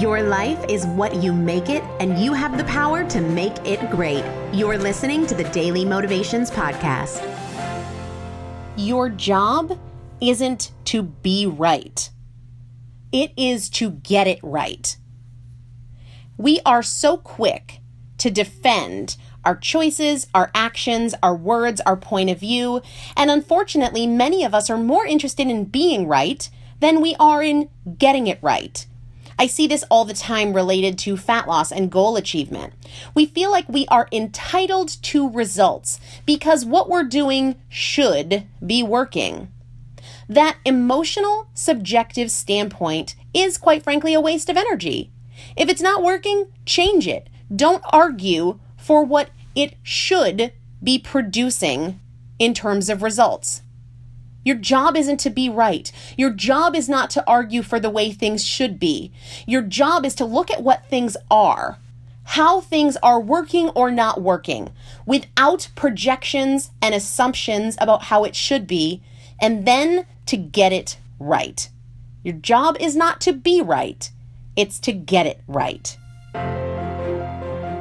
Your life is what you make it, and you have the power to make it great. You're listening to the Daily Motivations Podcast. Your job isn't to be right, it is to get it right. We are so quick to defend our choices, our actions, our words, our point of view, and unfortunately, many of us are more interested in being right than we are in getting it right. I see this all the time related to fat loss and goal achievement. We feel like we are entitled to results because what we're doing should be working. That emotional, subjective standpoint is, quite frankly, a waste of energy. If it's not working, change it. Don't argue for what it should be producing in terms of results. Your job isn't to be right. Your job is not to argue for the way things should be. Your job is to look at what things are, how things are working or not working, without projections and assumptions about how it should be, and then to get it right. Your job is not to be right, it's to get it right.